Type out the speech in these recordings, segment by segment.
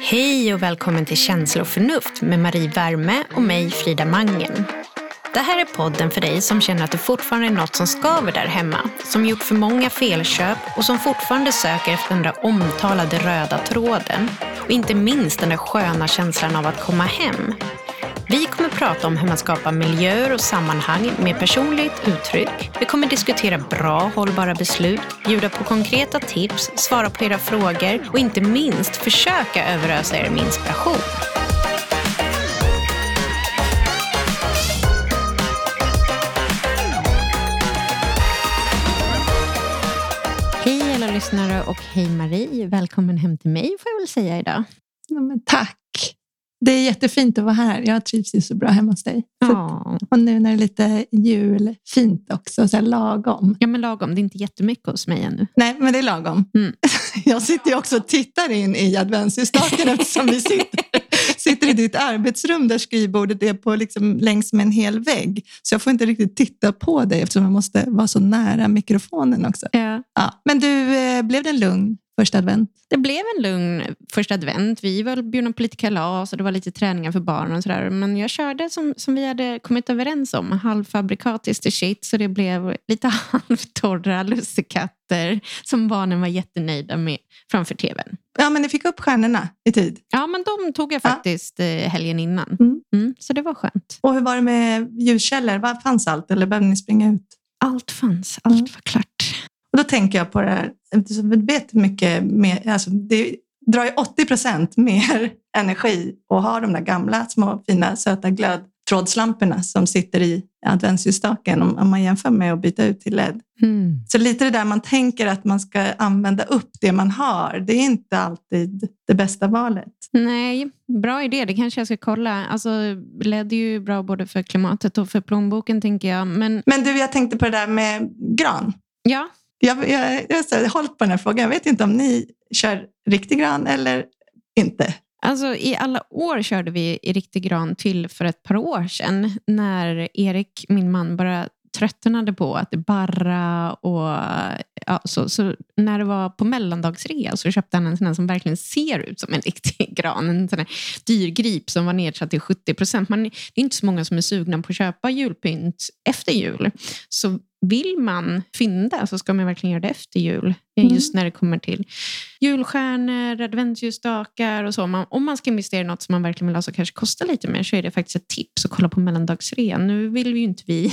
Hej och välkommen till Känsla och förnuft med Marie Värme och mig Frida Mangen. Det här är podden för dig som känner att det fortfarande är något som skaver där hemma, som gjort för många felköp och som fortfarande söker efter den där omtalade röda tråden. Och inte minst den där sköna känslan av att komma hem. Vi kommer prata om hur man skapar miljöer och sammanhang med personligt uttryck. Vi kommer diskutera bra, hållbara beslut, bjuda på konkreta tips, svara på era frågor och inte minst försöka överösa er med inspiration. Hej alla lyssnare och hej Marie. Välkommen hem till mig får jag väl säga idag. Ja, men tack. Det är jättefint att vara här. Jag trivs ju så bra hemma hos dig. Ja. och nu när det är lite julfint också, så här lagom. ja, men lagom. Det är inte jättemycket hos mig ännu. Nej, men det är lagom. Mm. Jag sitter ju också och tittar in i adventsljusstaken eftersom vi sitter, sitter i ditt arbetsrum där skrivbordet är på liksom längs med en hel vägg. Så jag får inte riktigt titta på dig eftersom jag måste vara så nära mikrofonen också. Ja. Ja. Men du, eh, blev det en lugn första advent? Det blev en lugn första advent. Vi var bjudna på lite kalas och det var lite träningar för barnen. Och så där. Men jag körde som, som vi hade kommit överens om. Halvfabrikat is the shit. Så det blev lite halvtorra lussekatter som barnen var jättenöjda med framför tvn. Ja, men ni fick upp stjärnorna i tid. Ja, men de tog jag Ja. faktiskt eh, helgen innan. Mm. Mm, så det var skönt. Och hur var det med ljuskällor? Var fanns allt eller behövde ni springa ut? Allt fanns. Allt Mm. var klart. Och då tänker jag på det här, eftersom vi vet mycket mer, alltså det drar ju 80 procent mer energi att ha de där gamla små fina söta glödtrådslamporna som sitter i adventsljusstaken om, om man jämför med att byta ut till LED. Mm. Så lite det där man tänker att man ska använda upp det man har, det är inte alltid det bästa valet. Nej, bra idé. Det kanske jag ska kolla. Alltså, LED är ju bra både för klimatet och för plånboken, tänker jag. Men Men du, jag tänkte på det där med gran. ja, jag, jag, jag har hållit på den här frågan. Jag vet inte om ni kör riktig gran eller inte. Alltså, I alla år körde vi i riktig gran till för ett par år sedan när Erik, min man, bara tröttnade på att det barra och ja, så, så när det var på mellandagsrea så köpte han en sån som verkligen ser ut som en riktig gran. En sån här dyr grip som var nedsatt till 70 procent. Det är inte så många som är sugna på att köpa julpynt efter jul. Så vill man fynda så ska man verkligen göra det efter jul. Mm. Just när det kommer till julstjärnor, adventsljusstakar och så. Man, om man ska investera i något som man verkligen vill ha så kanske kostar lite mer så är det faktiskt ett tips att kolla på mellandagsrean. Nu vill vi ju inte vi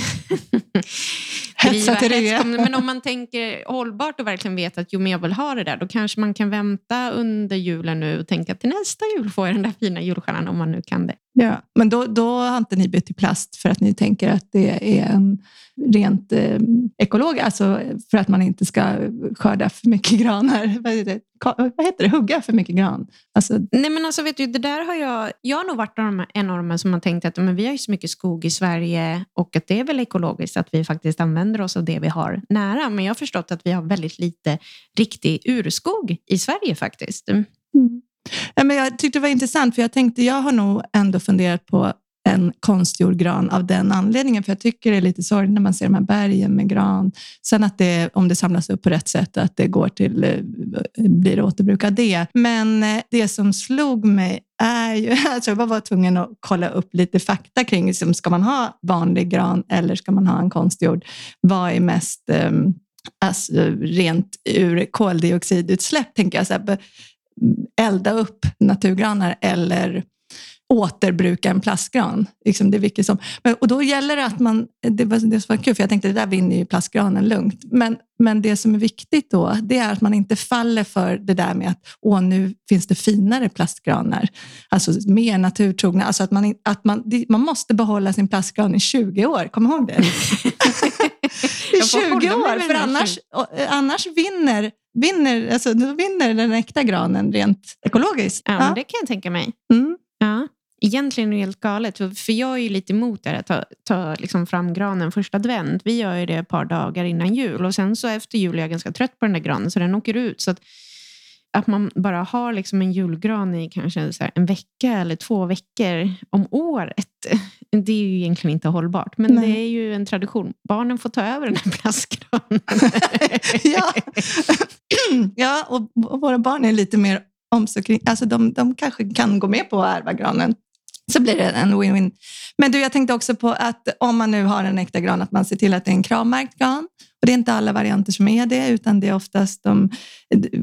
till hets men om man tänker hållbart och verkligen vet att jo, men jag vill ha det där, då kanske man kan vänta under julen nu och tänka att till nästa jul får jag den där fina julstjärnan om man nu kan det. Ja, men då, då har inte ni bytt till plast för att ni tänker att det är en rent eh, ekolog, alltså för att man inte ska skörda för mycket granar. Vad heter det? Vad heter det? Hugga för mycket gran. Alltså, Nej men alltså vet du, det där har jag, jag har nog varit en av de som har tänkt att men vi har ju så mycket skog i Sverige och att det är väl ekologiskt att vi faktiskt använder oss av det vi har nära. Men jag har förstått att vi har väldigt lite riktig urskog i Sverige faktiskt. Ja, men jag tyckte det var intressant, för jag tänkte jag har nog ändå funderat på en konstgjord gran av den anledningen, för jag tycker det är lite sorgligt när man ser de här bergen med gran. Sen att det, om det samlas upp på rätt sätt, att det går till, eh, blir återbruk av det. Men eh, det som slog mig är ju, alltså jag var tvungen att kolla upp lite fakta kring, liksom, ska man ha vanlig gran eller ska man ha en konstgjord? Vad är mest alltså, rent ur koldioxidutsläpp, tänker jag. Så här, elda upp naturgranar eller återbruka en plastgran. Liksom det är vilket som. Men, och då gäller det att man, det var det var kul, för jag tänkte det där vinner ju plastgranen lugnt. Men, men det som är viktigt då, det är att man inte faller för det där med att åh, nu finns det finare plastgranar. Alltså mer naturtrogna. Alltså att man, att man, man måste behålla sin plastgran i 20 år, kom ihåg det. I Jag får 20 hålla mig år, för annars, eh, annars vinner, vinner, alltså, då vinner den äkta granen rent ekologiskt. Ja, men det kan jag tänka mig. Mm. Ja. Egentligen är det helt galet, för jag är ju lite emot det här att ta, ta liksom fram granen första advent. Vi gör ju det ett par dagar innan jul och sen så efter jul är jag ganska trött på den där granen så den åker ut. Så att, att man bara har liksom en julgran i kanske så en vecka eller två veckor om året. Det är ju egentligen inte hållbart, men Nej. det är ju en tradition. Barnen får ta över den här plastgranen. ja. ja, och våra barn är lite mer omsorg alltså de, de kanske kan gå med på att ärva granen så blir det en win-win. Men du, jag tänkte också på att om man nu har en äkta gran, att man ser till att det är en kravmärkt gran. Och det är inte alla varianter som är det, utan det är oftast de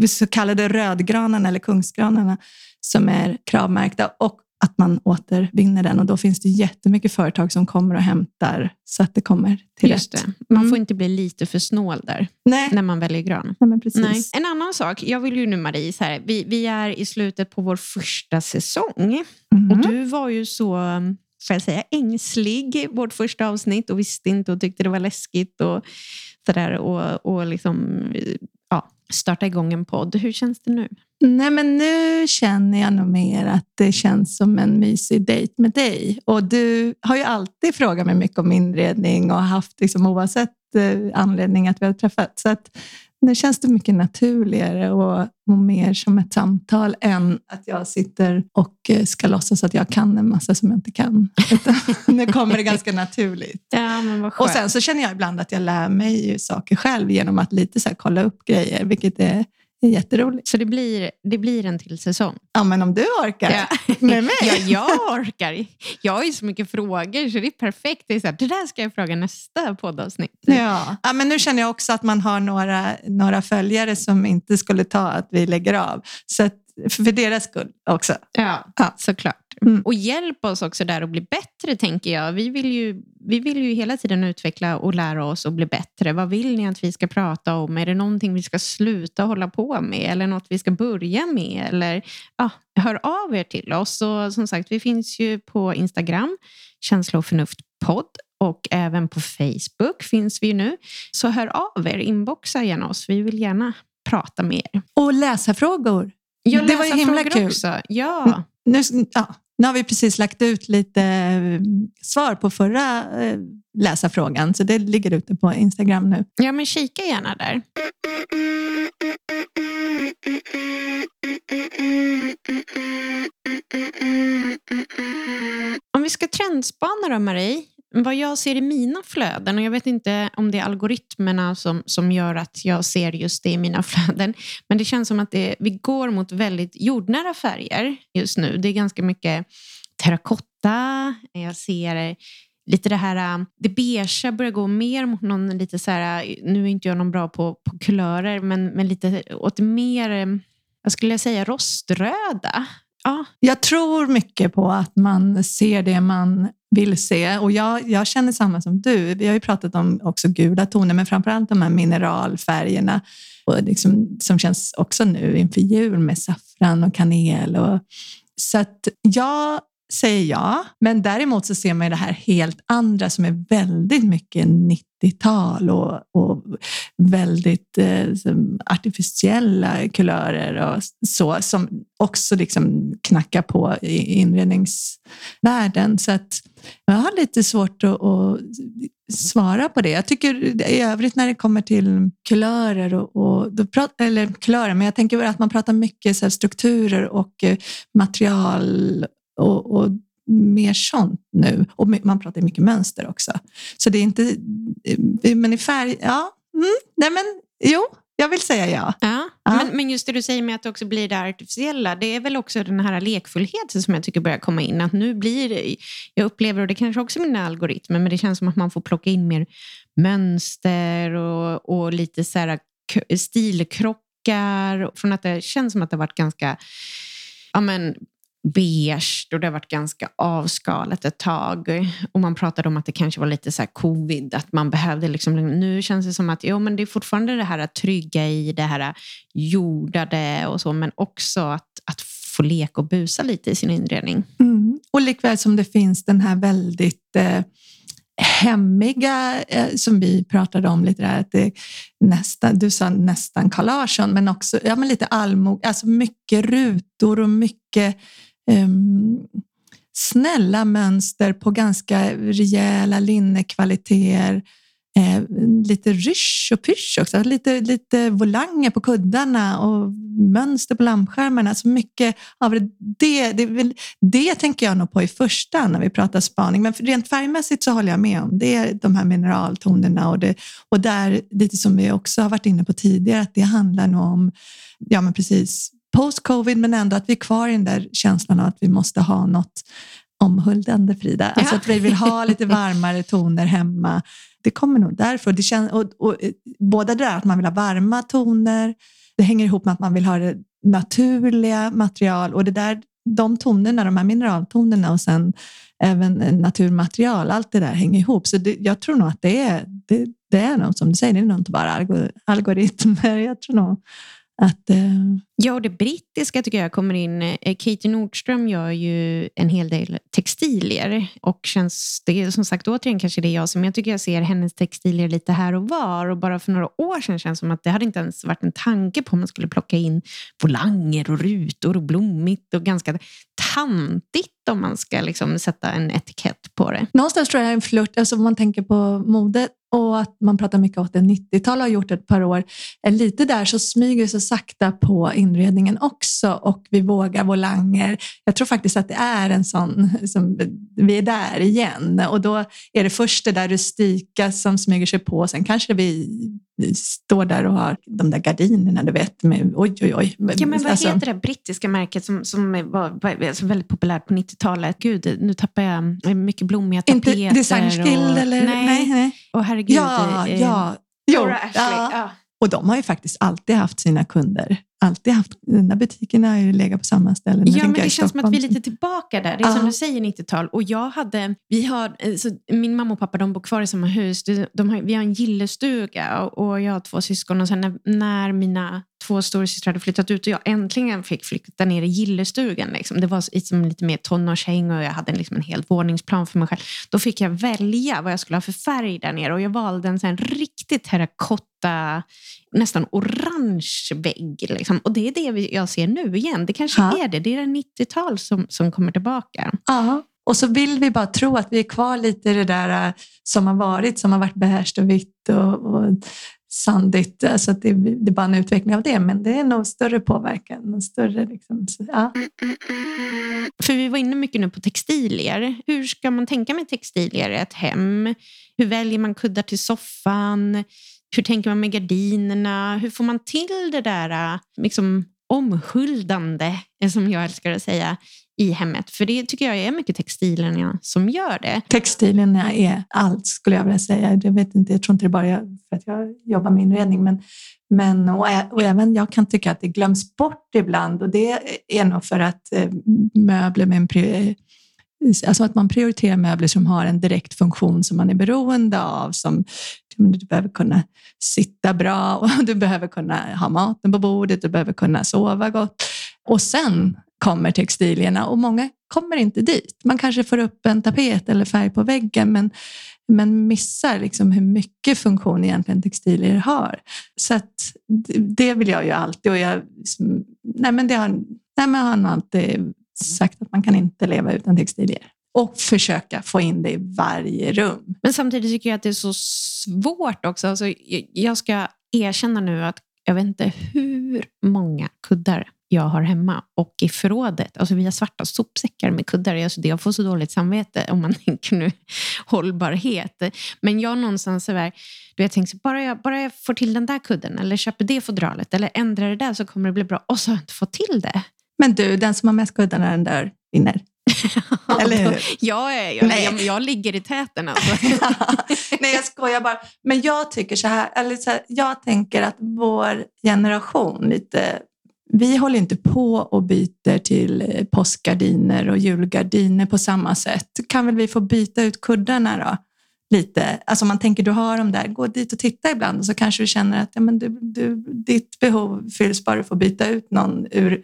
så kallade rödgranarna eller kungsgranarna som är kravmärkta. Och att man återvinner den och då finns det jättemycket företag som kommer och hämtar så att det kommer till Just rätt. det. Man Mm. får inte bli lite för snål där Nej, när man väljer gran. nej. Nej. En annan sak, jag vill ju nu Marie, så här, vi, vi är i slutet på vår första säsong Mhm. och du var ju så, får jag säga, ängslig vårt första avsnitt och visste inte och tyckte det var läskigt och sådär och, och liksom, ja, starta igång en podd. Hur känns det nu? Nej, men nu känner jag nog mer att det känns som en mysig dejt med dig. Och du har ju alltid frågat mig mycket om inredning och haft, liksom, oavsett eh, anledning att vi har träffats. Så att nu känns det mycket naturligare och, och mer som ett samtal än att jag sitter och eh, ska låtsas att jag kan en massa som jag inte kan. Utan nu kommer det ganska naturligt. Ja, men vad Och sen så känner jag ibland att jag lär mig saker själv genom att lite så kolla upp grejer, vilket är, är jätteroligt. Så det blir, det blir en till säsong? Ja, men om du orkar Ja. med mig. Ja, jag orkar. Jag har ju så mycket frågor så det är perfekt. Det, är så här, det där ska jag fråga nästa poddavsnitt. Ja. ja, men nu känner jag också att man har några, några följare som inte skulle ta att vi lägger av. Så att, för deras skull också. Ja, Ja. såklart. Mm. Och hjälp oss också där att bli bättre, tänker jag. Vi vill, ju, vi vill ju hela tiden utveckla och lära oss att bli bättre. Vad vill ni att vi ska prata om? Är det någonting vi ska sluta hålla på med? Eller något vi ska börja med? Eller ja, hör av er till oss. Och som sagt, vi finns ju på Instagram, Känsla och förnuft podd. Och även på Facebook finns vi ju nu. Så hör av er, inboxa gärna oss. Vi vill gärna prata med er. Och läsarfrågor. Jag Det var ju himla kul. Också. Ja. Nu, ja, nu har vi precis lagt ut lite eh, svar på förra eh, läsarfrågan, så det ligger ute på Instagram nu. ja, men kika gärna där. Om vi ska trendspana då, Marie. Vad jag ser i mina flöden, och jag vet inte om det är algoritmerna som, som gör att jag ser just det i mina flöden, men det känns som att det, vi går mot väldigt jordnära färger just nu. Det är ganska mycket terrakotta, jag ser lite det här, äh, det beiga börjar gå mer mot någon lite så här, äh, nu är inte jag någon bra på, på kulörer, men, men lite åt det mer, äh, vad skulle jag säga, roströda. Ja, Jag tror mycket på att man ser det man vill se och jag, jag känner samma som du. Vi har ju pratat om också gula toner, men framförallt de här mineralfärgerna och liksom, som känns också nu inför jul med saffran och kanel. Och, så att jag säger jag, men däremot så ser man ju det här helt andra som är väldigt mycket 90-tal och, och väldigt eh, artificiella kulörer och så som också liksom knackar på i inredningsvärlden. Så att jag har lite svårt att, att svara på det. Jag tycker i övrigt när det kommer till kulörer och, och då prat, eller kulörer, men jag tänker att man pratar mycket så här strukturer och eh, material och, och mer sånt nu. Och man pratar mycket mönster också. Så det är inte, men i färg, ja, mm, nej men jo, jag vill säga ja. Ja, Ja. Men, men just det du säger med att det också blir det artificiella, det är väl också den här lekfullheten som jag tycker börjar komma in. Att nu blir det, jag upplever, och det kanske också är mina algoritmer, men det känns som att man får plocka in mer mönster och, och lite så här stilkrockar. Från att det känns som att det har varit ganska ja, men, beige och det har varit ganska avskalat ett tag. Och man pratade om att det kanske var lite så här covid, att man behövde liksom, nu känns det som att jo, men det är fortfarande det här att trygga i det här jordade och så, men också att, att få leka och busa lite i sin inredning. Mm. Och likväl som det finns den här väldigt eh, hemmiga, eh, som vi pratade om lite där, att det nästan, du sa nästan Carl Larsson, men också ja, men lite allmog, alltså mycket rutor och mycket Ehm, snälla mönster på ganska rejäla linnekvaliteter. eh, lite rysch och pysch också. Lite, lite volanger på kuddarna och mönster på lampskärmarna. Så mycket av det, det, det, det tänker jag nog på i första när vi pratar spaning. Men rent färgmässigt så håller jag med om det är de här mineraltonerna och, det, och där, lite som vi också har varit inne på tidigare, att det handlar nog om, ja men precis, post-covid men ändå att vi är kvar i den där känslan av att vi måste ha något omhuldande Frida. Alltså att vi vill ha lite varmare toner hemma. Det kommer nog därför. Det känns, och, och, båda det där att man vill ha varma toner, det hänger ihop med att man vill ha det naturliga material och det där, de tonerna, de här mineraltonerna och sen även naturmaterial, allt det där hänger ihop. Så det, jag tror nog att det är, det, det är nog som du säger, det är nog inte bara algoritmer. Jag tror nog att, eh... Ja, och det brittiska tycker jag kommer in. Eh, Katie Nordström gör ju en hel del textilier och känns, det är som sagt återigen kanske det jag som jag tycker jag ser hennes textilier lite här och var och bara för några år sedan känns det som att det hade inte ens varit en tanke på om man skulle plocka in volanger och rutor och blommigt och ganska tantigt om man ska liksom sätta en etikett på det. Någonstans tror jag en flört, alltså om man tänker på modet och att man pratar mycket om att 90-tal har gjort ett par år. Eh, lite där så smyger så sakta på inredningen också och vi vågar volanger. Jag tror faktiskt att det är en sån, liksom, vi är där igen och då är det först det där rustika som smyger sig på. Sen kanske vi står där och har de där gardinerna, du vet, med oj, oj, oj. Ja, men vad alltså, heter det brittiska märket som, som var, alltså väldigt populärt på 90-talet? Gud, nu tappar jag mycket blommiga tapeter. Inte Designer's Guild eller? Nej. nej, nej. Och herregud. Ja, eh, ja. Jo, ja. ja. Och de har ju faktiskt alltid haft sina kunder. Alltid haft, den där butikerna har ju legat på samma ställe. Ja, men det känns som att vi är lite tillbaka där. Det är ja. som du säger 90-tal. Och jag hade, vi har, eh, så min mamma och pappa de bor kvar i samma hus. De har, vi har en gillestuga och jag har två syskon. Och sen när, när mina två storasystrar hade flyttat ut och jag äntligen fick flytta ner i gillestugan. Liksom. Det var liksom lite mer tonårshäng och jag hade liksom en hel våningsplan för mig själv. Då fick jag välja vad jag skulle ha för färg där nere och jag valde en sån riktigt terrakotta, nästan orange vägg. Liksom. Och det är det jag ser nu igen. Det kanske ja. är det. Det är det 90-tal som, som kommer tillbaka. Ja. Och så vill vi bara tro att vi är kvar lite i det där äh, som har varit, som har varit behärskt och vitt och, och sandigt. Alltså att det, det är bara en utveckling av det, men det är nog större påverkan. Och större liksom, så, ja. För vi var inne mycket nu på textilier. Hur ska man tänka med textilier i ett hem? Hur väljer man kuddar till soffan? Hur tänker man med gardinerna? Hur får man till det där äh, liksom, omhuldande, eh, som jag älskar att säga, i hemmet. För det tycker jag är mycket textilierna som gör det. Textilierna är allt skulle jag vilja säga. Jag, vet inte, jag tror inte det bara är för att jag jobbar med inredning, men, men och, och även jag kan tycka att det glöms bort ibland och det är nog för att eh, möbler med en Alltså att man prioriterar möbler som har en direkt funktion som man är beroende av. Som du behöver kunna sitta bra och du behöver kunna ha maten på bordet, du behöver kunna sova gott. Och sen kommer textilierna och många kommer inte dit. Man kanske får upp en tapet eller färg på väggen men, men missar liksom hur mycket funktion egentligen textilier har. Så att det vill jag ju alltid och jag, nej men det har, nej men har alltid sagt att man kan inte leva utan textilier och försöka få in det i varje rum. Men samtidigt tycker jag att det är så svårt också. Alltså, jag ska erkänna nu att jag vet inte hur många kuddar jag har hemma och i förrådet. Alltså vi har svarta sopsäckar med kuddar. Alltså jag får så dåligt samvete om man tänker nu hållbarhet. Men jag någonstans så där, du jag tänkt, bara jag, bara jag får till den där kudden eller köper det fodralet eller ändrar det där så kommer det bli bra. Och så har jag inte fått till det. Men du, den som har mest kuddar när den där vinner. Eller hur? jag, är, jag, Nej. Jag, jag ligger i täten alltså. Nej, jag skojar bara. Men jag tycker så här, eller så här, jag tänker att vår generation lite vi håller inte på och byter till eh, påskgardiner och julgardiner på samma sätt. Kan väl vi få byta ut kuddarna då? Lite. Alltså man tänker du har dem där, gå dit och titta ibland och så kanske du känner att ja, men du, du, ditt behov fylls bara du får byta ut någon ur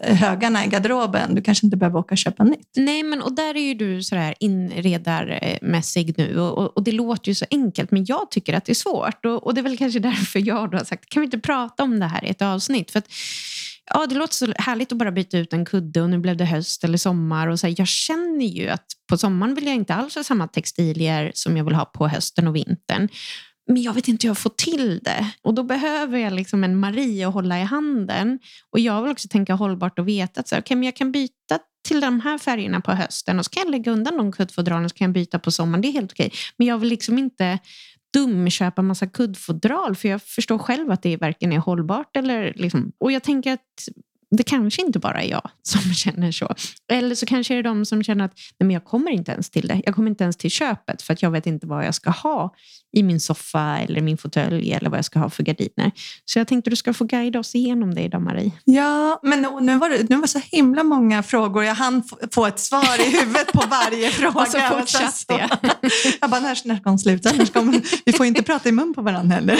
högarna i garderoben. Du kanske inte behöver åka och köpa nytt. Nej, men och där är ju du sådär inredarmässig nu och, och, och, det låter ju så enkelt, men jag tycker att det är svårt och, och det är väl kanske därför jag då har sagt, kan vi inte prata om det här i ett avsnitt? För att ja, det låter så härligt att bara byta ut en kudde och nu blev det höst eller sommar. Och så här, jag känner ju att på sommaren vill jag inte alls ha samma textilier som jag vill ha på hösten och vintern. Men jag vet inte hur jag får till det. Och då behöver jag liksom en Marie att hålla i handen. Och jag vill också tänka hållbart och veta att så här, okay, men jag kan byta till de här färgerna på hösten och så kan jag lägga undan de kuddfodralen och så kan jag byta på sommaren. Det är helt okej. Men jag vill liksom inte dumköpa massa kuddfodral för jag förstår själv att det varken är hållbart eller liksom, och jag tänker att det kanske inte bara är jag som känner så. Eller så kanske det är de som känner att nej men jag kommer inte ens till det. Jag kommer inte ens till köpet för att jag vet inte vad jag ska ha i min soffa eller min fåtölj eller vad jag ska ha för gardiner. Så jag tänkte att du ska få guida oss igenom det idag Marie. Ja, men nu var det nu var så himla många frågor. Jag hann få ett svar i huvudet på varje fråga. Och så fortsatte det. Jag bara, när, när ska hon sluta? När ska hon, vi får inte prata i mun på varandra heller.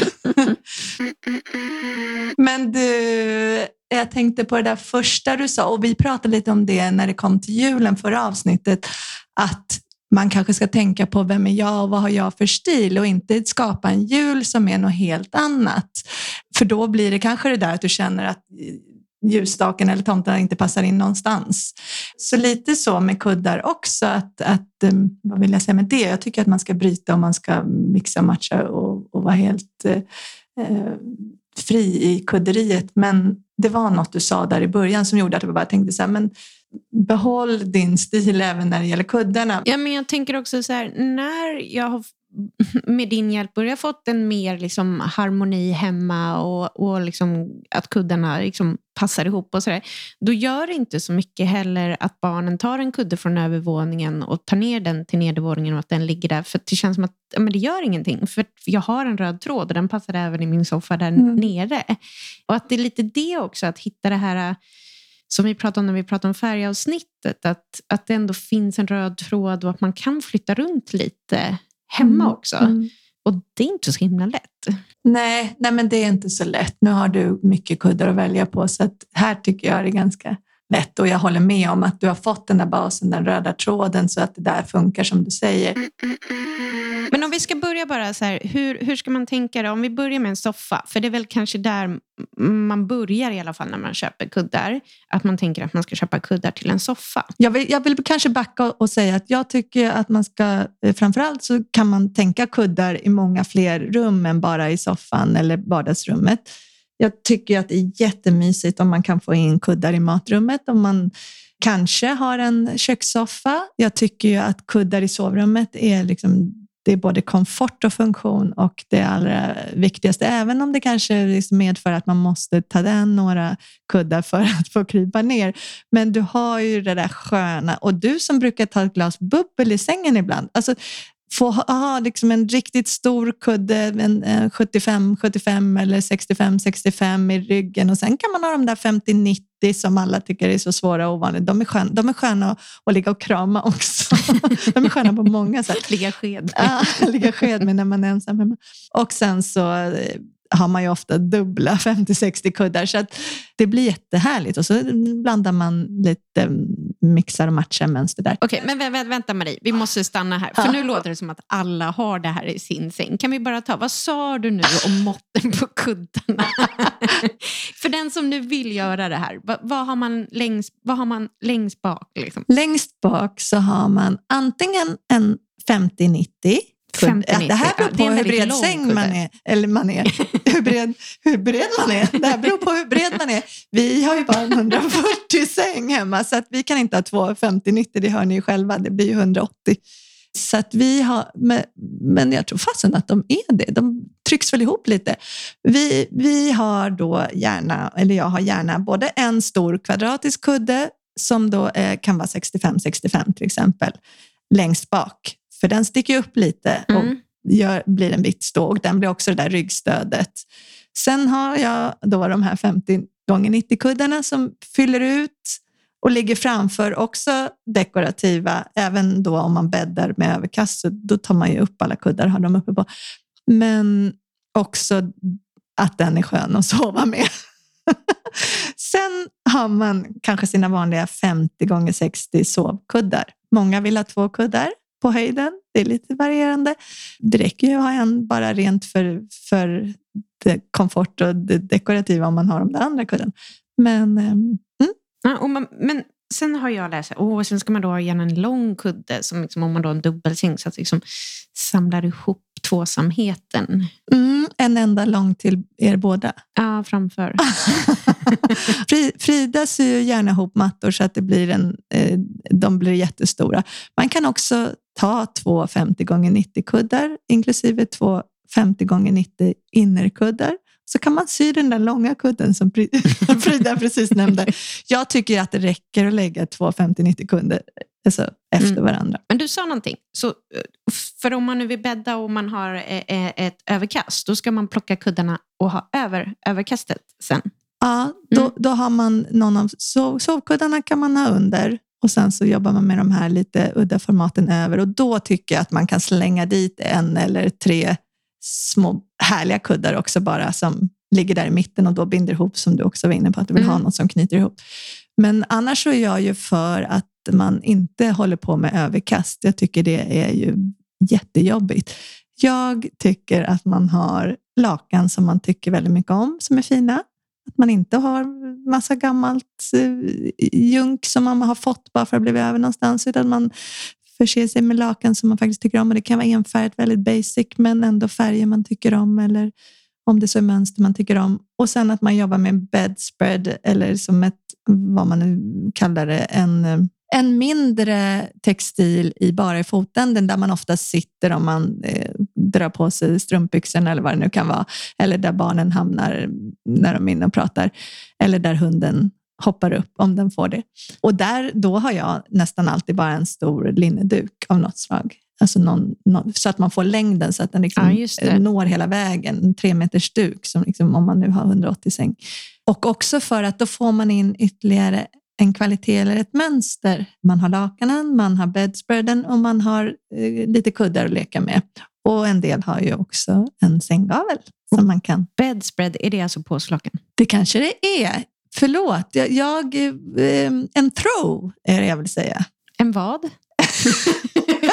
Men du, jag tänkte på det där första du sa och vi pratade lite om det när det kom till julen förra avsnittet. Att man kanske ska tänka på vem är jag och vad har jag för stil och inte skapa en jul som är något helt annat. För då blir det kanske det där att du känner att ljusstaken eller tomten inte passar in någonstans. Så lite så med kuddar också. Att, att, eh, vad vill jag säga med det? Jag tycker att man ska bryta och man ska mixa och matcha och, och vara helt eh, eh fri i kudderiet. Men det var något du sa där i början som gjorde att jag bara tänkte så här, men behåll din stil även när det gäller kuddarna. Ja, men jag tänker också så här, när jag har med din hjälp börjat fått en mer liksom harmoni hemma och, och liksom att kuddarna liksom passar ihop och sådär. Då gör det inte så mycket heller att barnen tar en kudde från övervåningen och tar ner den till nedervåningen och att den ligger där. För det känns som att ja, men det gör ingenting. För jag har en röd tråd och den passar även i min soffa där mm. nere. Och att det är lite det också, att hitta det här som vi pratade om när vi pratade om färgavsnittet, att, att det ändå finns en röd tråd och att man kan flytta runt lite hemma mm. också. Mm. Och det är inte så himla lätt. Nej, nej, men det är inte så lätt. Nu har du mycket kuddar att välja på, så här tycker jag det är ganska lätt. Och jag håller med om att du har fått den där basen, den röda tråden, så att det där funkar som du säger. Men om vi ska börja bara så här, hur, hur ska man tänka då? Om vi börjar med en soffa, för det är väl kanske där man börjar i alla fall när man köper kuddar. Att man tänker att man ska köpa kuddar till en soffa. Jag vill, jag vill kanske backa och säga att jag tycker att man ska, eh, framförallt så kan man tänka kuddar i många fler rum än bara i soffan eller vardagsrummet. Jag tycker att det är jättemysigt om man kan få in kuddar i matrummet, om man kanske har en kökssoffa. Jag tycker ju att kuddar i sovrummet är liksom det är både komfort och funktion och det allra viktigaste, även om det kanske liksom medför att man måste ta den några kuddar för att få krypa ner. Men du har ju det där sköna och du som brukar ta ett glas bubbel i sängen ibland. Alltså, få ha liksom en riktigt stor kudde, en 75-75 eller 65-65 i ryggen och sen kan man ha de där 50-90 som alla tycker är så svåra och ovanliga. De är sköna, de är sköna att, ligga och krama också. De är sköna på många sätt. Ligga sked. Ja, ligga sked med när man är ensam hemma. Och sen så eh, har man ju ofta dubbla 50-60 kuddar så det blir jättehärligt och så blandar man lite mixar och matchar mönster där. Okej, okay, men vä vänta Marie, vi måste stanna här. För nu låter det som att alla har det här i sin säng. Kan vi bara ta, vad sa du nu om måtten på kuddarna? för den som nu vill göra det här, vad, vad, har, man längst, vad har man längst bak? Liksom? Längst bak så har man antingen en 50-90 50, ja, det här beror på ja, hur bred säng man är. Eller man är. hur, bred, hur bred man är. Det här beror på hur bred man är. Vi har ju bara en 140 säng hemma så att vi kan inte ha två 50-90. Det hör ni ju själva. Det blir ju 180. Så att vi har, men jag tror fasen att de är det. De trycks väl ihop lite. Vi, vi har då gärna, eller jag har gärna både en stor kvadratisk kudde som då eh, kan vara 65-65 till exempel, längst bak för den sticker upp lite och mm. gör, blir en vitt ståg. Den blir också det där ryggstödet. Sen har jag då de här 50 gånger 90 kuddarna som fyller ut och ligger framför också dekorativa. Även då om man bäddar med överkast så då tar man ju upp alla kuddar och har dem uppe på. Men också att den är skön att sova med. Sen har man kanske sina vanliga 50 gånger 60 sovkuddar. Många vill ha två kuddar på höjden. Det är lite varierande. Det räcker ju att ha en bara rent för, för det komfort och det dekorativa om man har de där andra kudden. Men ehm, mm. Ja, och man, men sen har jag läst, åh, sen ska man då ha gärna en lång kudde, som liksom, om man då har en dubbelsäng, så att liksom samlar ihop tvåsamheten. Mm, en enda lång till er båda. Ja, framför. Frida syr gärna ihop mattor så att det blir en, eh, de blir jättestora. Man kan också ta två 50 gånger 90 kuddar inklusive två 50 gånger 90 innerkuddar. Så kan man sy den där långa kudden som Frida precis nämnde. Jag tycker att det räcker att lägga två 50-90 kuddar alltså, efter mm. varandra. Men du sa någonting. Så, för om man nu vill bädda och man har eh, eh, ett överkast, då ska man plocka kuddarna och ha över överkastet sen? Ja, då, mm. då har man någon av sov, sovkuddarna kan man ha under och sen så jobbar man med de här lite udda formaten över och då tycker jag att man kan slänga dit en eller tre små härliga kuddar också bara som ligger där i mitten och då binder ihop som du också var inne på, att du vill mm. ha något som knyter ihop. Men annars så är jag ju för att man inte håller på med överkast. Jag tycker det är ju jättejobbigt. Jag tycker att man har lakan som man tycker väldigt mycket om, som är fina. Att man inte har massa gammalt eh, junk som man har fått bara för att bli över någonstans, utan man förser sig med lakan som man faktiskt tycker om. Och det kan vara enfärgat, väldigt basic, men ändå färger man tycker om. Eller om det så är mönster man tycker om. Och sen att man jobbar med bedspread eller som ett, vad man nu kallar det, en, eh, en mindre textil i bara i fotänden där man ofta sitter om man eh, drar på sig strumpbyxorna eller vad det nu kan vara. Eller där barnen hamnar när de är inne och pratar. Eller där hunden hoppar upp om den får det. Och där, då har jag nästan alltid bara en stor linneduk av något slag. Alltså någon, någon, så att man får längden så att den liksom ja, når hela vägen. En tre meters duk som liksom, om man nu har 180 säng. Och också för att då får man in ytterligare en kvalitet eller ett mönster. Man har lakanen, man har bedspreaden och man har eh, lite kuddar att leka med. Och en del har ju också en sänggavel som man kan. Bedspread, är det alltså påslakan? Det kanske det är. Förlåt, jag, jag eh, en throw är det jag vill säga. En vad?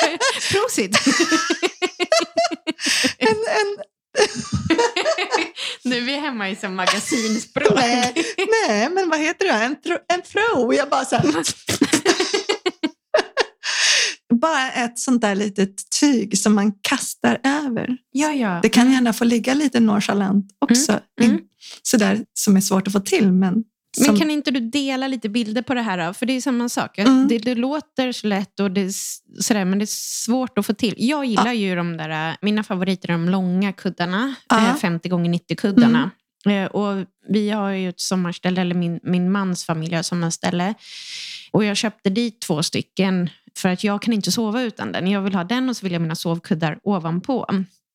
Prosit! nu är vi hemma i som magasinspråk. nej, nej, men vad heter det? En, en throw. Jag bara så här... bara ett sånt där litet tyg som man kastar över. Ja, ja. Det kan gärna få ligga lite nonchalant också. Mm. Mm. Sådär som är svårt att få till, men men kan inte du dela lite bilder på det här? Då? För det är samma sak. Mm. Det, det, låter så lätt och det sådär, men det är svårt att få till. Jag gillar ja. ju de där, mina favoriter är de långa kuddarna, ja. 50 x 90 kuddarna. Mm. Och vi har ju ett sommarställe, eller min, min mans familj har sommarställe. Och jag köpte dit två stycken för att jag kan inte sova utan den. Jag vill ha den och så vill jag mina sovkuddar ovanpå.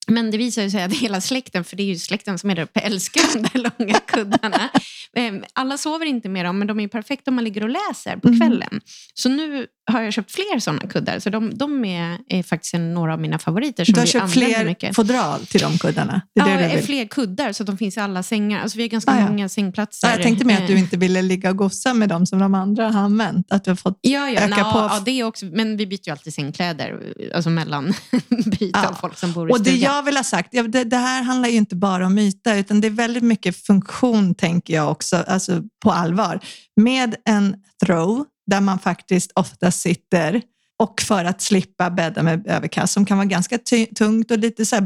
Men det visar sig att hela släkten, för det är ju släkten som är där uppe, älskar de där långa kuddarna. Ehm, alla sover inte med dem, men de är perfekta om man ligger och läser på mm. kvällen. Mm. Så nu har jag köpt fler sådana kuddar. Så de, de är, är, faktiskt några av mina favoriter. Som du har köpt fler mycket. fodral till de kuddarna? Det är ja, det fler kuddar så att de finns i alla sängar. Alltså, vi har ganska ah, ja. många sängplatser. Ja, jag tänkte mer att du eh. inte ville ligga och gossa med dem som de andra har använt. Att du har fått ja, ja, öka na, på. Ja, det också. Men vi byter ju alltid sängkläder alltså mellan byte ja. av folk som bor i och stugan. Det jag vill ha sagt, det, det, här handlar ju inte bara om yta, utan det är väldigt mycket funktion, tänker jag också, alltså på allvar. Med en throw, där man faktiskt ofta sitter och för att slippa bädda med överkast som kan vara ganska tungt och lite så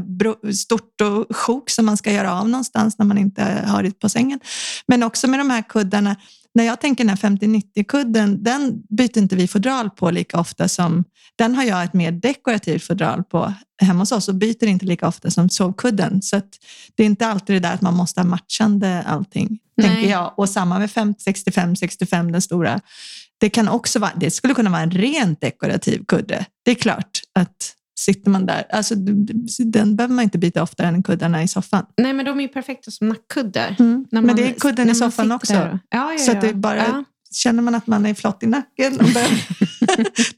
stort och sjok som man ska göra av någonstans när man inte har det på sängen. Men också med de här kuddarna. När jag tänker den här 50-90-kudden, den byter inte vi fodral på lika ofta som... Den har jag ett mer dekorativt fodral på hemma hos oss och byter inte lika ofta som sovkudden. Så det är inte alltid det där att man måste ha matchande allting, Nej. tänker jag. Och samma med 50, 65, 65, den stora det, kan också vara, det skulle kunna vara en rent dekorativ kudde. Det är klart att sitter man där, alltså, den behöver man inte byta oftare än kuddarna i soffan. Nej, men de är ju perfekta som nackkuddar. Mm. men det är kudden i soffan också. Ja, ja, så att det bara, ja. Känner man att man är flott i nacken och börjar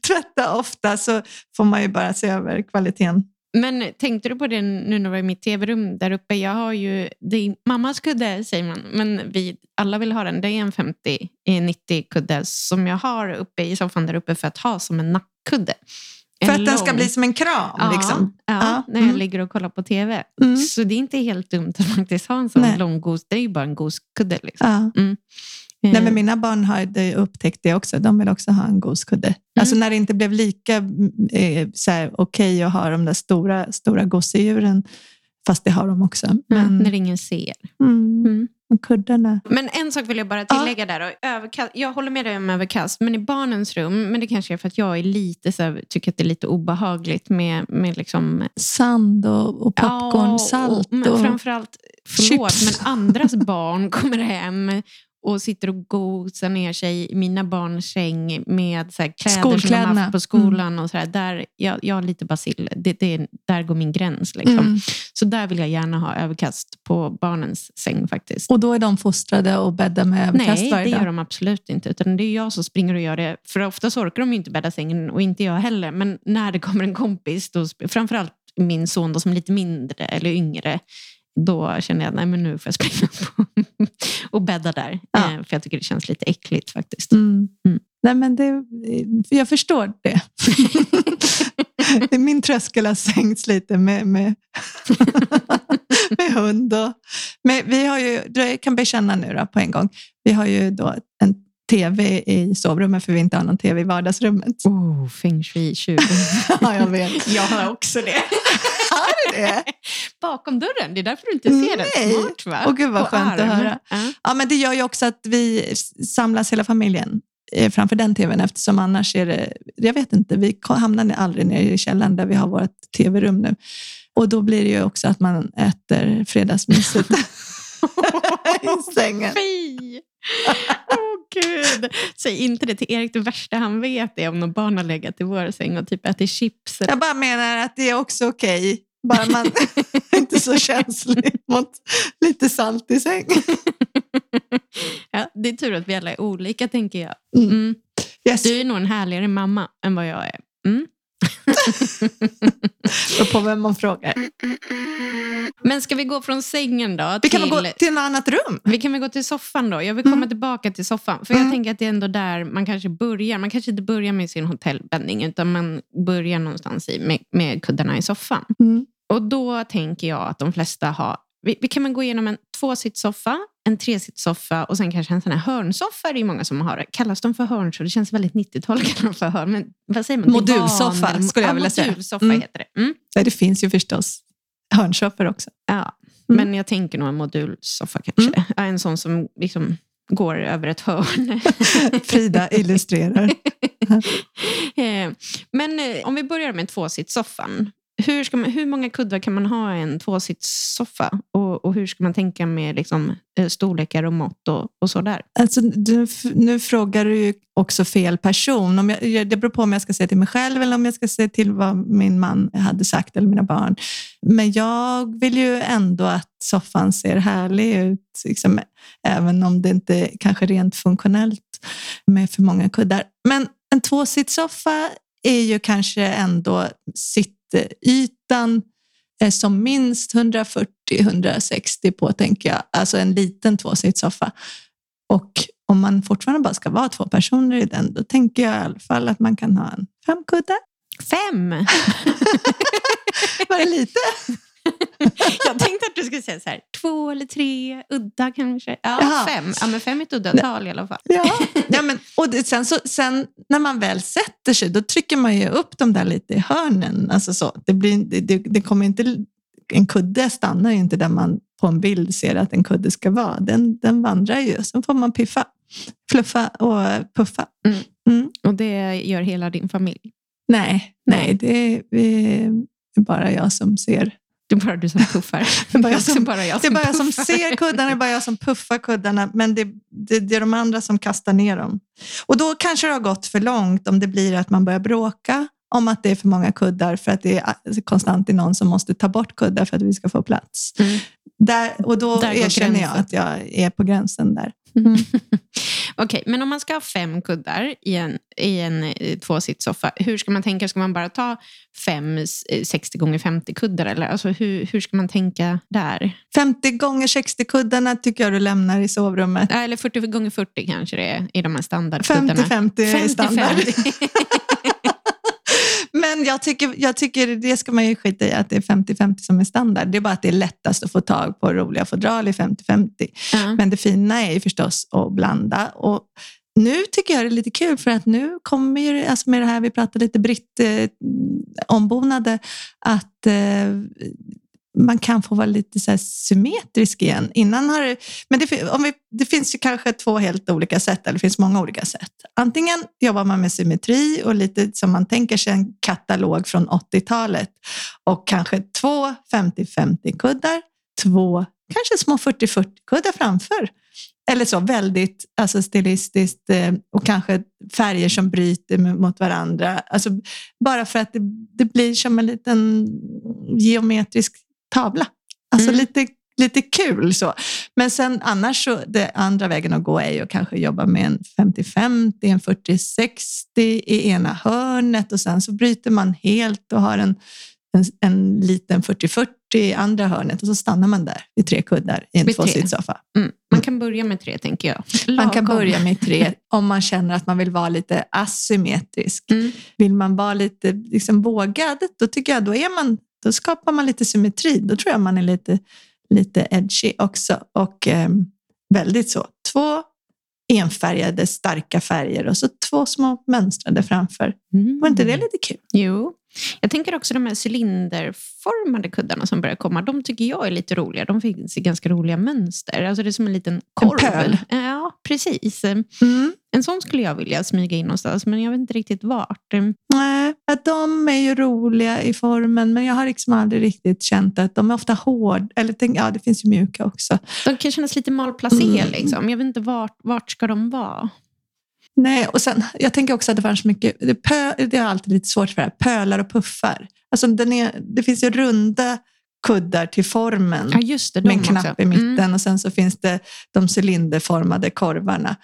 tvätta ofta så får man ju bara se över kvaliteten men tänkte du på det nu när du var i mitt tv-rum där uppe? Jag har ju, det är mammas kudde säger man, men vi alla vill ha den. Det är en 50-90 kudde som jag har uppe i soffan där uppe för att ha som en nackkudde. En för att lång. den ska bli som en kram? Ja, liksom. ja, ja. när jag mm. ligger och kollar på tv. Mm. Så det är inte helt dumt att faktiskt ha en sån Nej. lång gos. Det är ju bara en goskudde. Liksom. Ja. Mm. Nej, men mina barn har upptäckt det också. De vill också ha en goskudde. Mm. Alltså när det inte blev lika eh, okej okay att ha de där stora, stora gosedjuren, fast det har de också. Men, mm, när ingen ser. Mm. mm kuddarna. Men en sak vill jag bara tillägga ja. där. Överkast, jag håller med dig om överkast, men i barnens rum, men det kanske är för att jag är lite så här, tycker att det är lite obehagligt med, med liksom... Sand och, och popcorn, ja, salt. Och, men framförallt, förlåt, chips. men andras barn kommer hem och sitter och gosar ner sig i mina barns säng med så här, kläder som de har haft på skolan. Mm. och så där. där jag, jag har lite basil. Det, det, där går min gräns. Liksom. Mm. Så där vill jag gärna ha överkast på barnens säng faktiskt. Och då är de fostrade och bäddar med överkast Nej, varje det gör de absolut inte. Utan det är jag som springer och gör det. För ofta orkar de inte bädda sängen och inte jag heller. Men när det kommer en kompis, då, framförallt min son då, som är lite mindre eller yngre, då känner jag att nu får jag springa på och bädda där. Ja. Eh, för jag tycker det känns lite äckligt faktiskt. Mm. Mm. Nej, men det, jag förstår det. Min tröskel har sänkts lite med, med, med hund. Och, men vi har ju, jag kan bekänna nu då på en gång, vi har ju då en tv i sovrummet för vi inte har någon tv i vardagsrummet. Oh, feng shui 20. ja, jag vet. Jag har också det. Har du det? Bakom dörren, det är därför du inte ser Nej. den. Smart va? Åh gud vad skönt arm. att höra. Ja. ja. men det gör ju också att vi samlas hela familjen eh, framför den tvn eftersom annars är det, jag vet inte, vi hamnar aldrig nere i källaren där vi har vårt tv-rum nu. Och då blir det ju också att man äter fredagsmyset i sängen. Fy! oh, Gud. Säg inte det till Erik. Det värsta han vet är om någon barn har legat i vår säng och typ ätit chips. Jag bara menar att det är också okej. Okay. Bara man är inte så känslig mot lite salt i säng. ja, det är tur att vi alla är olika, tänker jag. Mm. mm. Yes. Du är nog en härligare mamma än vad jag är. Mm. Beror på vem man frågar. Men ska vi gå från sängen då? Vi kan till... gå till ett annat rum. Vi kan väl gå till soffan då? Jag vill komma mm. tillbaka till soffan. För mm. jag tänker att det är ändå där man kanske börjar. Man kanske inte börjar med sin hotellbäddning utan man börjar någonstans i, med, med kuddarna i soffan. Mm. Och då tänker jag att de flesta har vi, vi kan gå igenom en tvåsitssoffa, en tresitssoffa och sen kanske en sån här hörnsoffa. Det är många som har. Kallas de för hörnsoffa? Det känns väldigt 90-tal för hörn. Men vad säger man? Modulsoffa Divan, skulle jag vilja säga. Modulsoffa mm. heter det. Mm. Nej, det finns ju förstås hörnsoffor också. Ja, mm. men jag tänker nog en modulsoffa kanske. Mm. Ja, en sån som liksom går över ett hörn. Frida illustrerar. Eh, men eh, om vi börjar med tvåsitssoffan hur, ska man, hur många kuddar kan man ha i en tvåsitssoffa? Och, och hur ska man tänka med liksom, eh, storlekar och mått och, och så där? Alltså, du, nu frågar du ju också fel person. Om jag, det beror på om jag ska säga till mig själv eller om jag ska säga till vad min man hade sagt eller mina barn. Men jag vill ju ändå att soffan ser härlig ut, liksom, även om det inte kanske rent funktionellt med för många kuddar. Men en tvåsitssoffa är ju kanske ändå sitt ytan är som minst 140-160 på, tänker jag. Alltså en liten tvåsitssoffa. Och om man fortfarande bara ska vara två personer i den, då tänker jag i alla fall att man kan ha en fem kuddar. Fem? Var det lite? jag tänkte att du skulle säga så här, två eller tre, udda kanske. Ja, Jaha. fem. Ja, men fem är ett udda tal i alla fall. Ja, ja men, och det, sen, så, sen när man väl sätter sig, då trycker man ju upp dem där lite i hörnen. Alltså så, det, blir, det, det, kommer inte, en kudde stannar ju inte där man på en bild ser att en kudde ska vara. Den, den vandrar ju, sen får man piffa, fluffa och puffa. Mm. Mm. Och det gör hela din familj? Nej, nej det är bara jag som ser det är bara du som puffar. Det är bara jag som, bara jag som, det är bara jag som ser kuddarna, det är bara jag som puffar kuddarna, men det, det, det, är de andra som kastar ner dem. Och då kanske det har gått för långt om det blir att man börjar bråka om att det är för många kuddar för att det är konstant är någon som måste ta bort kuddar för att vi ska få plats. Mm. Där, och då där erkänner jag att jag är på gränsen där. Mm. Okej, okay, men om man ska ha fem kuddar i en, i en eh, tvåsitssoffa, hur ska man tänka? Ska man bara ta fem 60 gånger 50 kuddar? Eller? Alltså, hur, hur ska man tänka där? 50 gånger 60 kuddarna tycker jag du lämnar i sovrummet. Eller 40 gånger 40 kanske det är i de här standardkuddarna. 50-50 är standard. Men jag tycker, jag tycker det ska man ju skita i, att det är 50-50 som är standard. Det är bara att det är lättast att få tag på roliga fodral i 50-50. Ja. Men det fina är ju förstås att blanda. Och nu tycker jag det är lite kul för att nu kommer ju, alltså med det här vi pratade lite britt eh, ombonade, att eh, man kan få vara lite så här symmetrisk igen. Innan har det, men det, om vi, det finns ju kanske två helt olika sätt, eller det finns många olika sätt. Antingen jobbar man med symmetri och lite som man tänker sig en katalog från 80-talet och kanske två 50-50 kuddar, två kanske små 40-40 kuddar framför. Eller så väldigt alltså stilistiskt eh, och kanske färger som bryter mot varandra. Alltså bara för att det, det blir som en liten geometrisk tavla. Alltså Mm. lite, lite kul så. Men sen annars så, det andra vägen att gå är ju att kanske jobba med en 50-50, en 40-60 i ena hörnet och sen så bryter man helt och har en, en, en liten 40-40 i andra hörnet och så stannar man där vid tre kuddar i en tvåsitssoffa. Mm. Man kan börja med tre, tänker jag. Man kan Lagom. börja med tre om man känner att man vill vara lite asymmetrisk. Mm. Vill man vara lite liksom vågad, då tycker jag då, är man, då skapar man lite symmetri. Då tror jag man är lite, lite edgy också. Och eh, väldigt så. Två enfärgade starka färger och så två små mönstrade framför. Mm. Var inte det lite kul? Jo. Jag tänker också de här cylinderformade kuddarna som börjar komma. De tycker jag är lite roliga. De finns i ganska roliga mönster. Alltså det är som en liten korv. pöl. Ja, precis. Mm. En sån skulle jag vilja smyga in någonstans, men jag vet inte riktigt vart. Nej, att de är ju roliga i formen, men jag har liksom aldrig riktigt känt att de är ofta hårda. Eller tänk, ja, det finns ju mjuka också. De kan kännas lite malplacé. Mm. Liksom. Jag vet inte vart, vart ska de vara. Nej, och sen, jag tänker också att det fanns mycket, det, pö, det är alltid lite svårt för det här, pölar och puffar. Alltså den är, det finns ju runda kuddar till formen Ja, det. De med en knapp också. i mitten Mm. och sen så finns det de cylinderformade korvarna.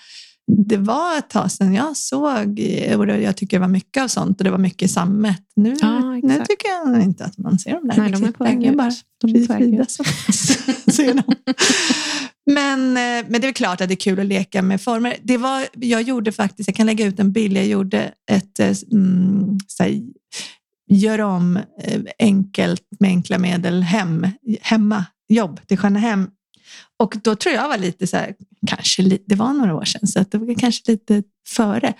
Det var ett tag sedan jag såg, och det- jag tycker det var mycket av sånt och det var mycket sammet. Nu, Ja, nu tycker jag inte att man ser dem där Nej, de är på väg ut. bara. De är på väg ut. som ser dem. Men, eh, men det är klart att det är kul att leka med former. Det var, jag gjorde faktiskt, jag kan lägga ut en bild, jag gjorde ett eh, mm, här, gör om eh, enkelt med enkla medel hem, hemma jobb till Stjärnehem. Och då tror jag var lite så här, kanske li- det var några år sedan, så att det var kanske lite före.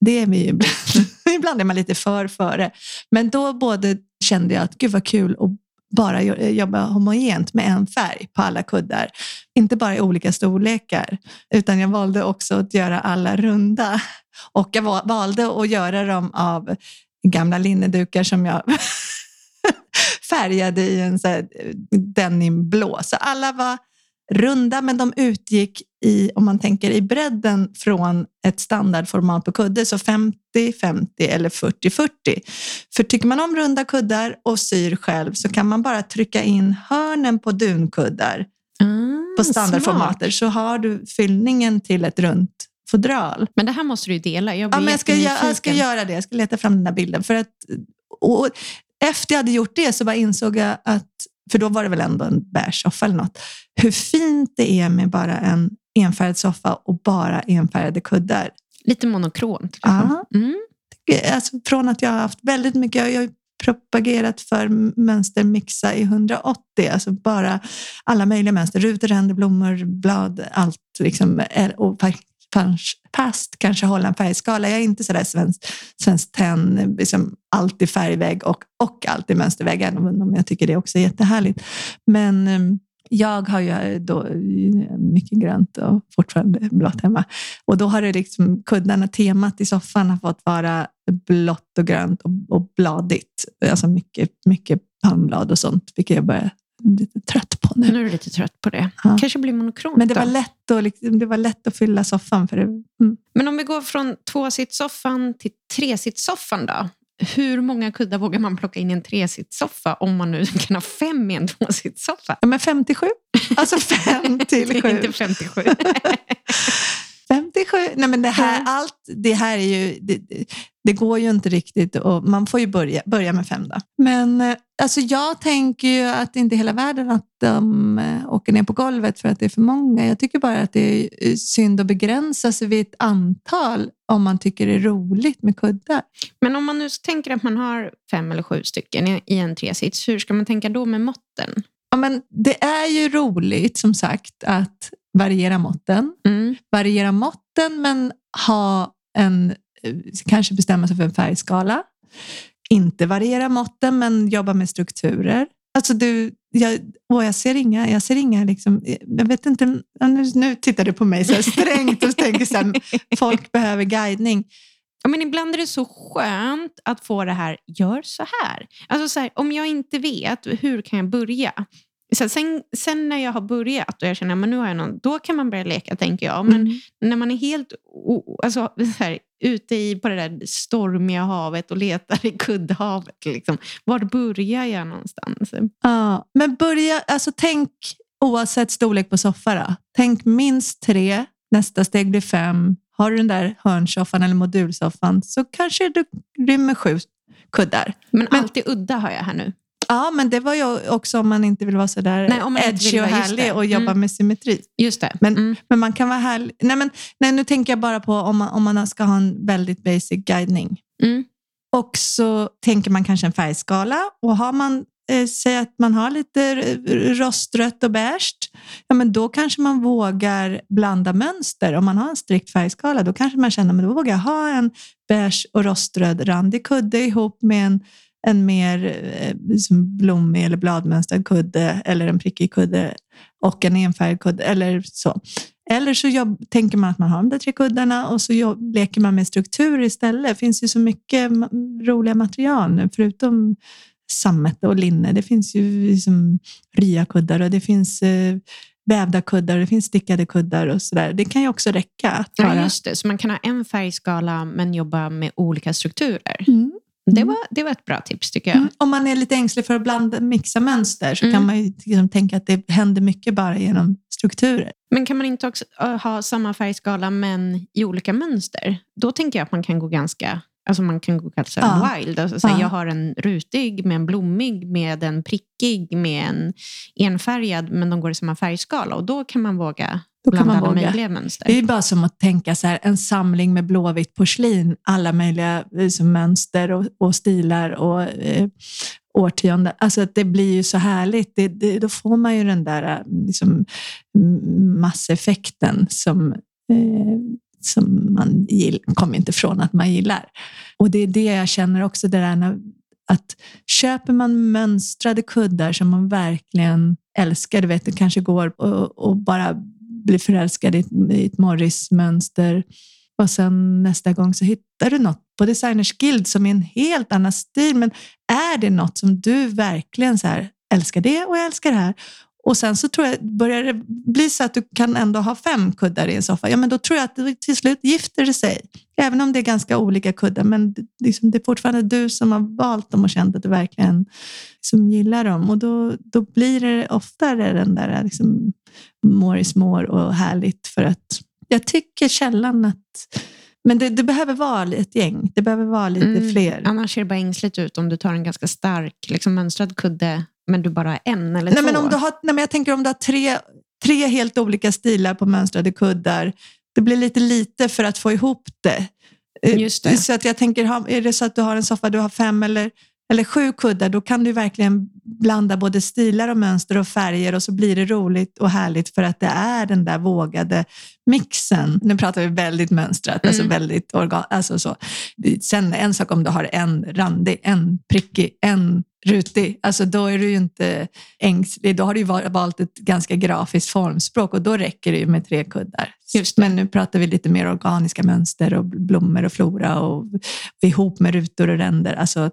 Det är vi ju ibland. ibland är man lite för före. Men då både kände jag att gud vad kul att bara jobba homogent med en färg på alla kuddar. Inte bara i olika storlekar, utan jag valde också att göra alla runda. Och jag valde att göra dem av gamla linnedukar som jag färgade i en så här eh, denimblå. Så alla var runda, men de utgick i, om man tänker i bredden från ett standardformat på kudde, så 50-50 eller 40-40. För tycker man om runda kuddar och syr själv så kan man bara trycka in hörnen på dunkuddar Ah, på standardformater så har du fyllningen till ett runt fodral. Men det här måste du ju dela. Jag Ja, men jag, ska, jag, jag ska göra det. Jag ska leta fram den där bilden. För att, och efter jag hade gjort det så bara insåg jag att, för då var det väl ändå en beige soffa eller något, hur fint det är med bara en enfärgad soffa och bara enfärgade kuddar. Lite monokront. Ja. Mm. Alltså, från att jag har haft väldigt mycket, jag har propagerat för mönstermixa i 180, alltså bara alla möjliga mönster, rutor, ränder, blommor, blad, allt. Liksom, och fast, kanske hålla en färgskala. Jag är inte sådär svensk, svensk tenn, liksom alltid färgvägg och, och alltid mönstervägg, även om jag tycker det också är jättehärligt. Men ehm, jag har ju eh, då mycket grönt och fortfarande blått hemma. Och då har det liksom kuddarna, temat i soffan har fått vara blått och grönt och, och bladigt. Alltså mycket, mycket palmblad och sånt, vilket jag börjar lite trött på nu. Nu är du lite trött på det. Ja. Kanske blir monokront Men det var, då. lätt att, liksom, det var lätt att fylla soffan. För det, mm. Men om vi går från tvåsitssoffan till tresitssoffan då? Hur många kuddar vågar man plocka in i en tresitssoffa om man nu kan ha fem i en tvåsitssoffa? ja, men 57. Alltså 5 till Det 7. är inte 57. 57. Nej, men det här, allt det här är ju... Det, det- går ju inte riktigt och man får ju börja, börja med fem. Då. Men eh, alltså jag tänker ju att det inte är hela världen att de eh, åker ner på golvet för att det är för många. Jag tycker bara att det är synd att begränsa sig vid ett antal om man tycker det är roligt med kuddar. Men om man nu tänker att man har fem eller sju stycken i en tresits, hur ska man tänka då med måtten? Ja, men det är ju roligt som sagt att variera måtten. Mm. Variera måtten men ha en kanske bestämma sig för en färgskala. Inte variera måtten, men jobba med strukturer. Alltså du, jag, åh, jag ser inga, jag ser inga liksom, jag vet inte, nu, nu tittar du på mig så strängt och tänker så här, folk behöver guidning. Ja, men ibland är det så skönt att få det här, gör så här. Alltså så här, om jag inte vet, hur kan jag börja? Så sen, sen, när jag har börjat och jag känner att nu har jag någon, då kan man börja leka, tänker jag. Men mm. när man är helt alltså, här, ute i, på det där stormiga havet och letar i kuddhavet, liksom, var börjar jag någonstans? Ja, men börja, alltså tänk oavsett storlek på soffa. Då. Tänk minst tre, nästa steg blir fem. Har du den där hörnsoffan eller modulsoffan så kanske du rymmer sju kuddar. Men, men alltid udda har jag här nu. Ja, men det var ju också om man inte vill vara så där nej, edgy och härlig och jobba mm. med symmetri. Just det. Men, mm. men man kan vara härlig. Nej, men, nej, nu tänker jag bara på om man, om man ska ha en väldigt basic guidning. Mm. Och så tänker man kanske en färgskala och har man eh, Säg att man har lite rostrött och beige, ja, men då kanske man vågar blanda mönster. Om man har en strikt färgskala, då kanske man känner att då vågar jag ha en beige och roströd randig kudde ihop med en en mer eh, liksom blommig eller bladmönstrad kudde eller en prickig kudde och en enfärgad kudde eller så. Eller så jobb, tänker man att man har de där tre kuddarna och så jobb, leker man med struktur istället. Det finns ju så mycket roliga material nu, förutom sammet och linne. Det finns ju liksom ryakuddar och det finns eh, vävda kuddar och det finns stickade kuddar och sådär. Det kan ju också räcka. Att bara... Ja, just det. Så man kan ha en färgskala men jobba med olika strukturer. Mm. Det mm. var, det var ett bra tips tycker jag. Mm. Om man är lite ängslig för att blanda, mixa mönster så mm. kan man ju liksom tänka att det händer mycket bara genom strukturer. Men kan man inte också ha samma färgskala men i olika mönster? Då tänker jag att man kan gå ganska Alltså man kan gå ganska ja. wild. Alltså, så ja. Jag har en rutig med en blommig, med en prickig, med en enfärgad, men de går i samma färgskala. Och då kan man våga då kan man våga. Det är bara som att tänka så här, en samling med blåvitt porslin, alla möjliga liksom, mönster och, och stilar och eh, årtionden. Alltså det blir ju så härligt. Det, det, då får man ju den där liksom, masseffekten som, eh, som man gill, kommer inte ifrån att man gillar. Och det är det jag känner också, det där när, att köper man mönstrade kuddar som man verkligen älskar, du vet, det kanske går och, och bara blir förälskad i ett, i ett Morris-mönster och sen nästa gång så hittar du något på Designers Guild som är en helt annan stil. Men är det något som du verkligen så här, älskar det och jag älskar det här och sen så tror jag, börjar det bli så att du kan ändå ha fem kuddar i en soffa, ja men då tror jag att det till slut gifter det sig. Även om det är ganska olika kuddar, men liksom, det är fortfarande du som har valt dem och känt att du verkligen liksom, gillar dem. Och då, då blir det oftare den där liksom, more is more och härligt för att jag tycker källan att men det, det, behöver vara ett gäng. Det behöver vara lite mm, fler. Annars ser det bara ängsligt ut om du tar en ganska stark liksom mönstrad kudde men du bara har en eller nej, två? Men om du har, nej, men jag tänker om du har tre, tre helt olika stilar på mönstrade kuddar. Det blir lite lite för att få ihop det. Eh, Just det. Så att jag tänker, är det så att du har en soffa, du har fem eller, eller sju kuddar, då kan du verkligen blanda både stilar och mönster och färger och så blir det roligt och härligt för att det är den där vågade mixen. Nu pratar vi väldigt mönstrat, alltså mm. alltså väldigt organ, alltså så. Sen en sak om du har en randig, en prickig, en rutig, alltså då är du ju inte ängslig. Då har du valt ett ganska grafiskt formspråk och då räcker det ju med tre kuddar. Men nu pratar vi lite mer organiska mönster och blommor och flora och, och ihop med rutor och ränder. Alltså,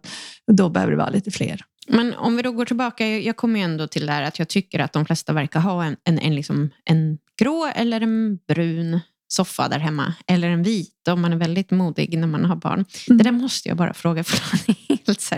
då behöver det vara lite fler. Men om vi då går tillbaka, jag kommer ju ändå till det här att jag tycker att de flesta verkar ha en, en, en, liksom, en grå eller en brun soffa där hemma. Eller en vit om man är väldigt modig när man har barn. Mm. Det där måste jag bara fråga för helt så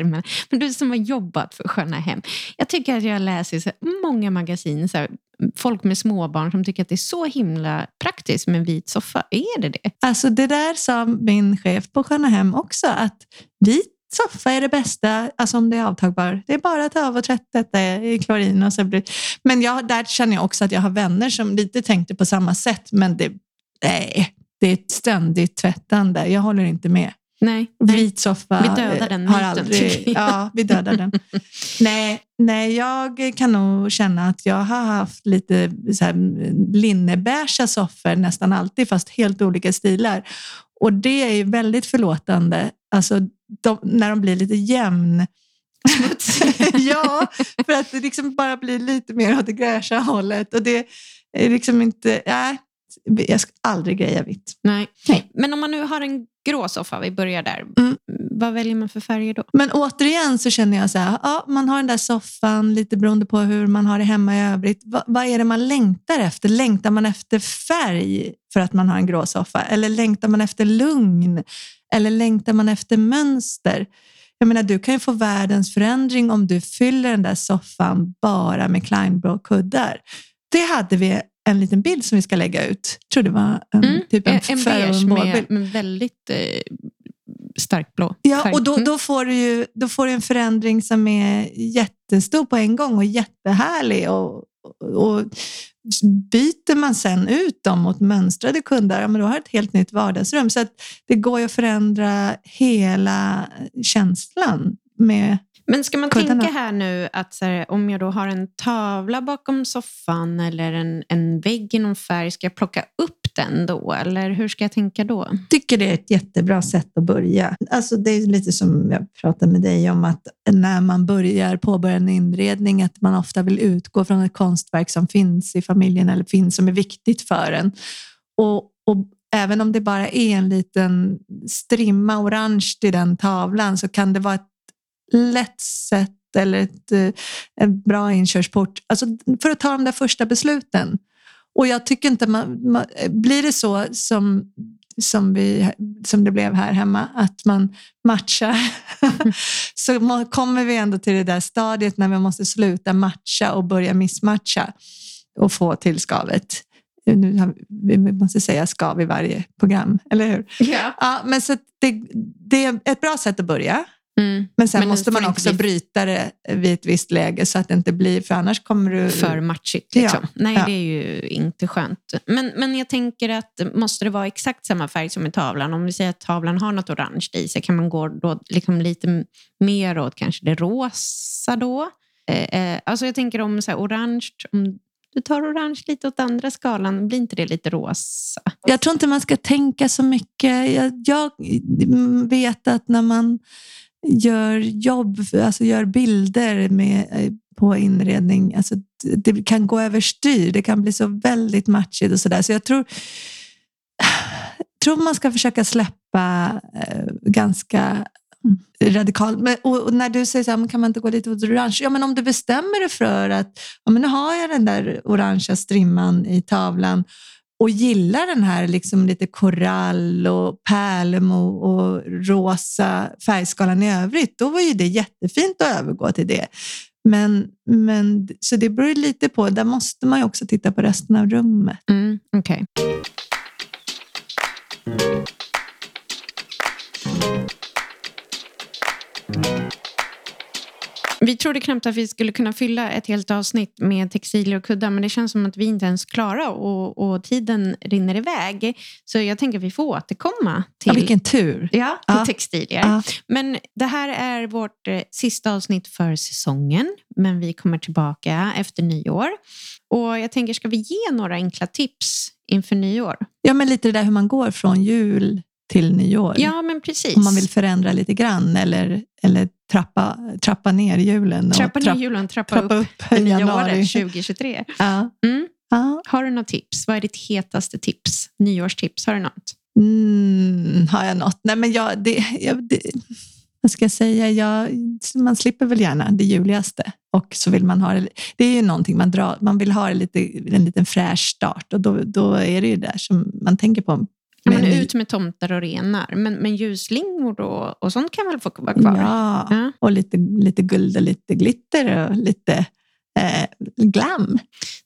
men du som har jobbat för Sköna Hem. Jag tycker att jag läser så många magasin, så här, folk med småbarn som tycker att det är så himla praktiskt med en vit soffa. Är det det? Alltså det där sa min chef på Sköna Hem också, att vit soffa är det bästa, alltså om det är avtagbar. Det är bara att ta av och tvätta det i klorin och så blir Men jag, där känner jag också att jag har vänner som lite tänkte på samma sätt, men det, nej, det är ett ständigt tvättande. Jag håller inte med. Nej, Vit soffa. Vi dödar den myten, aldrig, Ja, vi dödar den. nej, nej, jag kan nog känna att jag har haft lite linnebeiga soffor nästan alltid, fast helt olika stilar. Och det är väldigt förlåtande. Alltså, de, när de blir lite jämn ja, för att det liksom bara blir lite mer åt det gräscha hållet. Och det är liksom inte... Nej, jag ska aldrig greja vitt. Nej. Nej. Men om man nu har en grå soffa, vi börjar där. Mm. Vad väljer man för färger då? Men återigen så känner jag så här, ja, man har den där soffan lite beroende på hur man har det hemma i övrigt. Va, vad är det man längtar efter? Längtar man efter färg för att man har en grå soffa? Eller längtar man efter lugn? Eller längtar man efter mönster? Jag menar, du kan ju få världens förändring om du fyller den där soffan bara med Kleinblå kuddar. Det hade vi en liten bild som vi ska lägga ut. Jag tror det var en, mm, typ en, en beige med, med väldigt eh, starkt blå Ja, färg. och då, mm. då, får du ju, då får du en förändring som är jättestor på en gång och jättehärlig. Och, och byter man sen ut dem mot mönstrade kunder, ja, men då har du ett helt nytt vardagsrum. Så det går ju att förändra hela känslan med men ska man tänka här nu att här, om jag då har en tavla bakom soffan eller en, en vägg i någon färg, ska jag plocka upp den då? Eller hur ska jag tänka då? Jag tycker det är ett jättebra sätt att börja. Alltså det är lite som jag pratade med dig om att när man börjar påbörja en inredning, att man ofta vill utgå från ett konstverk som finns i familjen eller finns som är viktigt för en. Och, och även om det bara är en liten strimma orange i den tavlan så kan det vara ett lätt sätt eller ett, eh, en bra inkörsport alltså för att ta de där första besluten. Och jag tycker inte man, man blir det så som, som, vi, som det blev här hemma, att man matchar, så kommer vi ändå till det där stadiet när vi måste sluta matcha och börja missmatcha och få till skavet. Nu har, vi måste säga skav i varje program, eller hur? Ja. ja men så det, det är ett bra sätt att börja. Mm. Men sen men måste man också bli... bryta det vid ett visst läge så att det inte blir, för annars kommer du... För matchigt. Liksom. Ja. Nej, ja. det är ju inte skönt. Men, men jag tänker att måste det vara exakt samma färg som i tavlan? Om vi säger att tavlan har något orange i sig, kan man gå då liksom lite mer åt kanske det rosa då? Eh, eh, alltså jag tänker om så här, orange, om du tar orange lite åt andra skalan, blir inte det lite rosa? Jag tror inte man ska tänka så mycket. Jag, jag vet att när man gör jobb, alltså gör bilder med, eh, på inredning. Alltså, det kan gå överstyr. Det kan bli så väldigt matchigt och sådär. Så jag tror, tror man ska försöka släppa eh, ganska radikalt. Men, och, och, när du säger så här, kan man inte gå lite åt orange? Ja, men om du bestämmer dig för att ja, men nu har jag den där orangea strimman i tavlan och gillar den här liksom lite korall och pärlemo och rosa färgskalan i övrigt, då var ju det jättefint att övergå till det. Men, men, så det beror lite på, där måste man ju också titta på resten av rummet. Mm, okay. Vi trodde knappt att vi skulle kunna fylla ett helt avsnitt med textilier och kuddar men det känns som att vi inte ens klarar och, och tiden rinner iväg. Så jag tänker att vi får återkomma till, ja, vilken tur. Ja, till ja. textilier. Ja. Men det här är vårt eh, sista avsnitt för säsongen men vi kommer tillbaka efter nyår. Och jag tänker, ska vi ge några enkla tips inför nyår? Ja, men lite det där hur man går från jul till nyår. Ja, men precis. Om man vill förändra lite grann eller, eller trappa, trappa ner julen. Trappa ner julen, trappa, trappa upp, upp det nya året 2023. Ja. Mm. Ja. Har du något tips? Vad är ditt hetaste tips? Nyårstips? Har du något? Mm, har jag något? Nej, men jag, det, jag, det, vad ska jag säga? Jag, man slipper väl gärna det juligaste och så vill man ha det. Det är ju någonting man drar. Man vill ha det lite, en liten fräsch start och då, då är det ju där som man tänker på men ut med tomtar och renar. Men, men ljusslingor och, och sånt kan väl få vara kvar? Ja, ja. och lite, lite guld och lite glitter och lite eh, glam.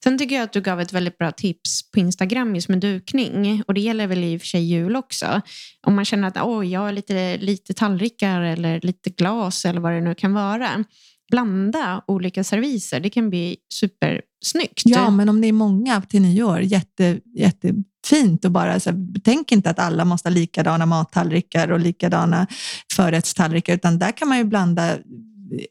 Sen tycker jag att du gav ett väldigt bra tips på Instagram just med dukning. Och det gäller väl i och för sig jul också. Om man känner att oh, jag har lite, lite tallrikar eller lite glas eller vad det nu kan vara. Blanda olika serviser, det kan bli supersnyggt. Ja, men om det är många till nyår, jätte, jättefint. Och bara, så här, tänk inte att alla måste ha likadana mattallrikar och likadana förrättstallrikar, utan där kan man ju blanda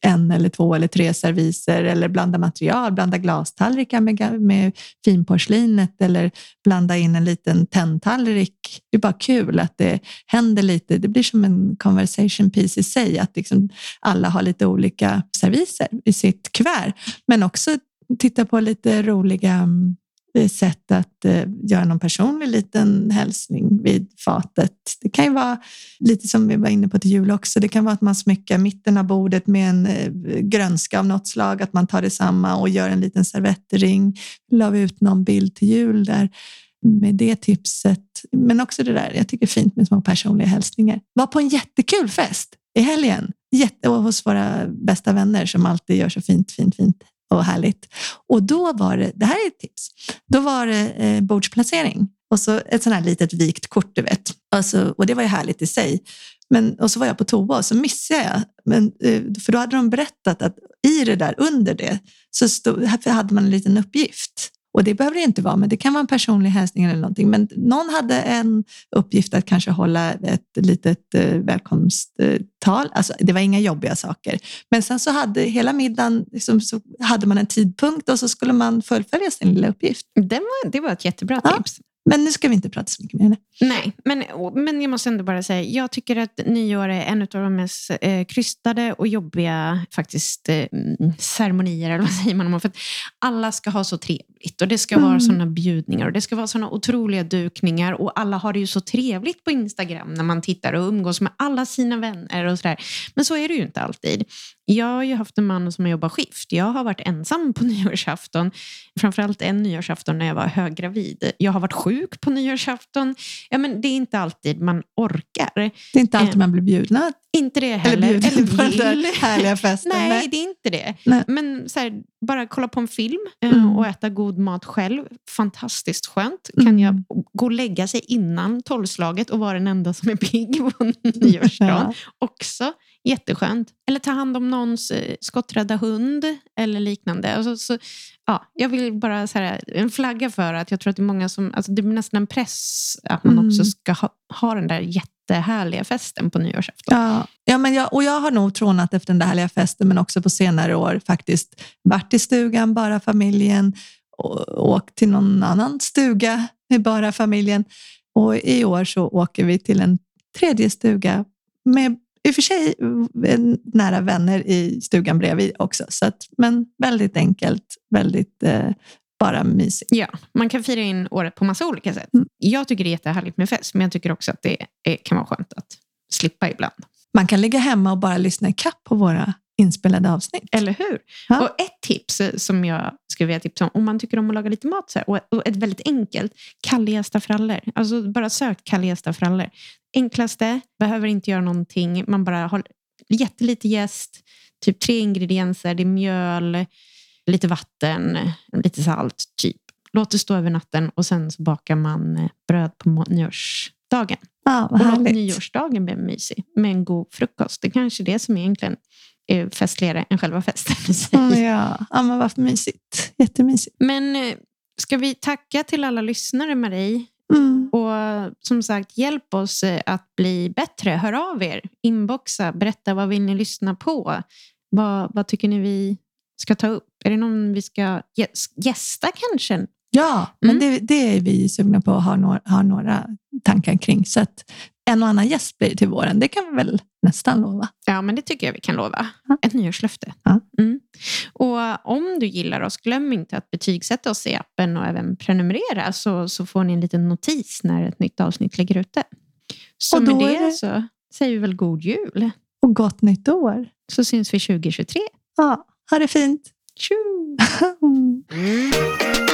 en eller två eller tre serviser eller blanda material, blanda glastallrikar med, med finporslinet eller blanda in en liten tenntallrik. Det är bara kul att det händer lite. Det blir som en conversation piece i sig, att liksom alla har lite olika serviser i sitt kuvert, men också titta på lite roliga mm, Eh, sätt att eh, göra någon personlig liten hälsning vid fatet. Det kan ju vara lite som vi var inne på till jul också. Det kan vara att man smyckar mitten av bordet med en eh, grönska av något slag, att man tar detsamma och gör en liten servettring. La vi ut någon bild till jul där med det tipset. Men också det där, jag tycker det är fint med små personliga hälsningar. Var på en jättekul fest i helgen Jätte, och hos våra bästa vänner som alltid gör så fint, fint, fint och härligt. Och då var det, det här är ett tips, då var det eh, bordsplacering och så ett sånt här litet vikt kort, du vet. Alltså, och det var ju härligt i sig. Men, och så var jag på toa och så missade jag. Men, eh, för då hade de berättat att i det där, under det, så stod, hade man en liten uppgift. Och det behöver det inte vara, men det kan vara en personlig hälsning eller någonting. Men någon hade en uppgift att kanske hålla ett litet eh, välkomsttal. Alltså, det var inga jobbiga saker. Men sen så hade hela middagen, liksom, så hade man en tidpunkt och så skulle man fullfölja sin lilla uppgift. Det var, det var ett jättebra tips. Men nu ska vi inte prata så mycket mer. Nej, men, men jag måste ändå bara säga, jag tycker att nyår är en av de mest eh, krystade och jobbiga faktiskt eh, ceremonier, eller vad säger man? För att alla ska ha så trevligt och det ska mm. vara sådana bjudningar och det ska vara sådana otroliga dukningar och alla har det ju så trevligt på Instagram när man tittar och umgås med alla sina vänner och sådär. Men så är det ju inte alltid. Jag har ju haft en man som har jobbat skift. Jag har varit ensam på nyårsafton. Framförallt en nyårsafton när jag var höggravid. Jag har varit sjuk på nyårsafton. Ja, men det är inte alltid man orkar. Det är inte alltid eh, man blir bjudna. Inte det heller. Eller bjuden på den härliga festen. Nej, nej, det är inte det. Nej. Men så här, bara kolla på en film eh, mm. och äta god mat själv. Fantastiskt skönt. Mm. Kan jag gå och lägga sig innan tolvslaget och vara den enda som är pigg på nyårsdagen. Ja. Också Jätteskönt. Eller ta hand om någons eh, skotträdda hund eller liknande. Alltså, så, ja, jag vill bara så här, en flagga för att jag tror att det är många som... Alltså det blir nästan en press att man mm. också ska ha, ha den där jättehärliga festen på nyårsafton. Ja, ja men jag, och jag har nog trånat efter den där härliga festen, men också på senare år faktiskt varit i stugan, bara familjen, och åkt till någon annan stuga med bara familjen. Och i år så åker vi till en tredje stuga med i och för sig nära vänner i stugan bredvid också, så att, men väldigt enkelt, väldigt eh, bara mysigt. Ja, man kan fira in året på massa olika sätt. Mm. Jag tycker det är jättehärligt med fest, men jag tycker också att det är, kan vara skönt att slippa ibland. Man kan ligga hemma och bara lyssna i kapp på våra inspelade avsnitt. Eller hur? Ja. Och ett tips som jag skulle vilja tipsa om, om man tycker om att laga lite mat, så här, och ett väldigt enkelt, kallgästa frallor. Alltså bara sök kallgästa frallor. Enklaste, behöver inte göra någonting, man bara har jättelite jäst, typ tre ingredienser, det är mjöl, lite vatten, lite salt, typ. Låt det stå över natten och sen så bakar man bröd på nyårsdagen. Ja, och låt nyårsdagen bli mysig med en god frukost. Det är kanske är det som egentligen festligare än själva festen. Mm, ja. ja, men vad mysigt. Jättemysigt. Men eh, ska vi tacka till alla lyssnare, Marie? Mm. Och som sagt, hjälp oss eh, att bli bättre. Hör av er, inboxa, berätta vad vill ni lyssna på? Vad, vad tycker ni vi ska ta upp? Är det någon vi ska gästa kanske? Ja, men mm. det, det, är vi sugna på att ha några, ha några tankar kring. Så att en och annan gäst blir till våren, det kan vi väl nästan lova. Ja, men det tycker jag vi kan lova. Ja. Ett nyårslöfte. Ja. Mm. Och om du gillar oss, glöm inte att betygsätta oss i appen och även prenumerera så, så får ni en liten notis när ett nytt avsnitt ligger ute. Så med det, det så säger vi väl god jul. Och gott nytt år. Så syns vi 2023. Ja, ha det fint. Tjo!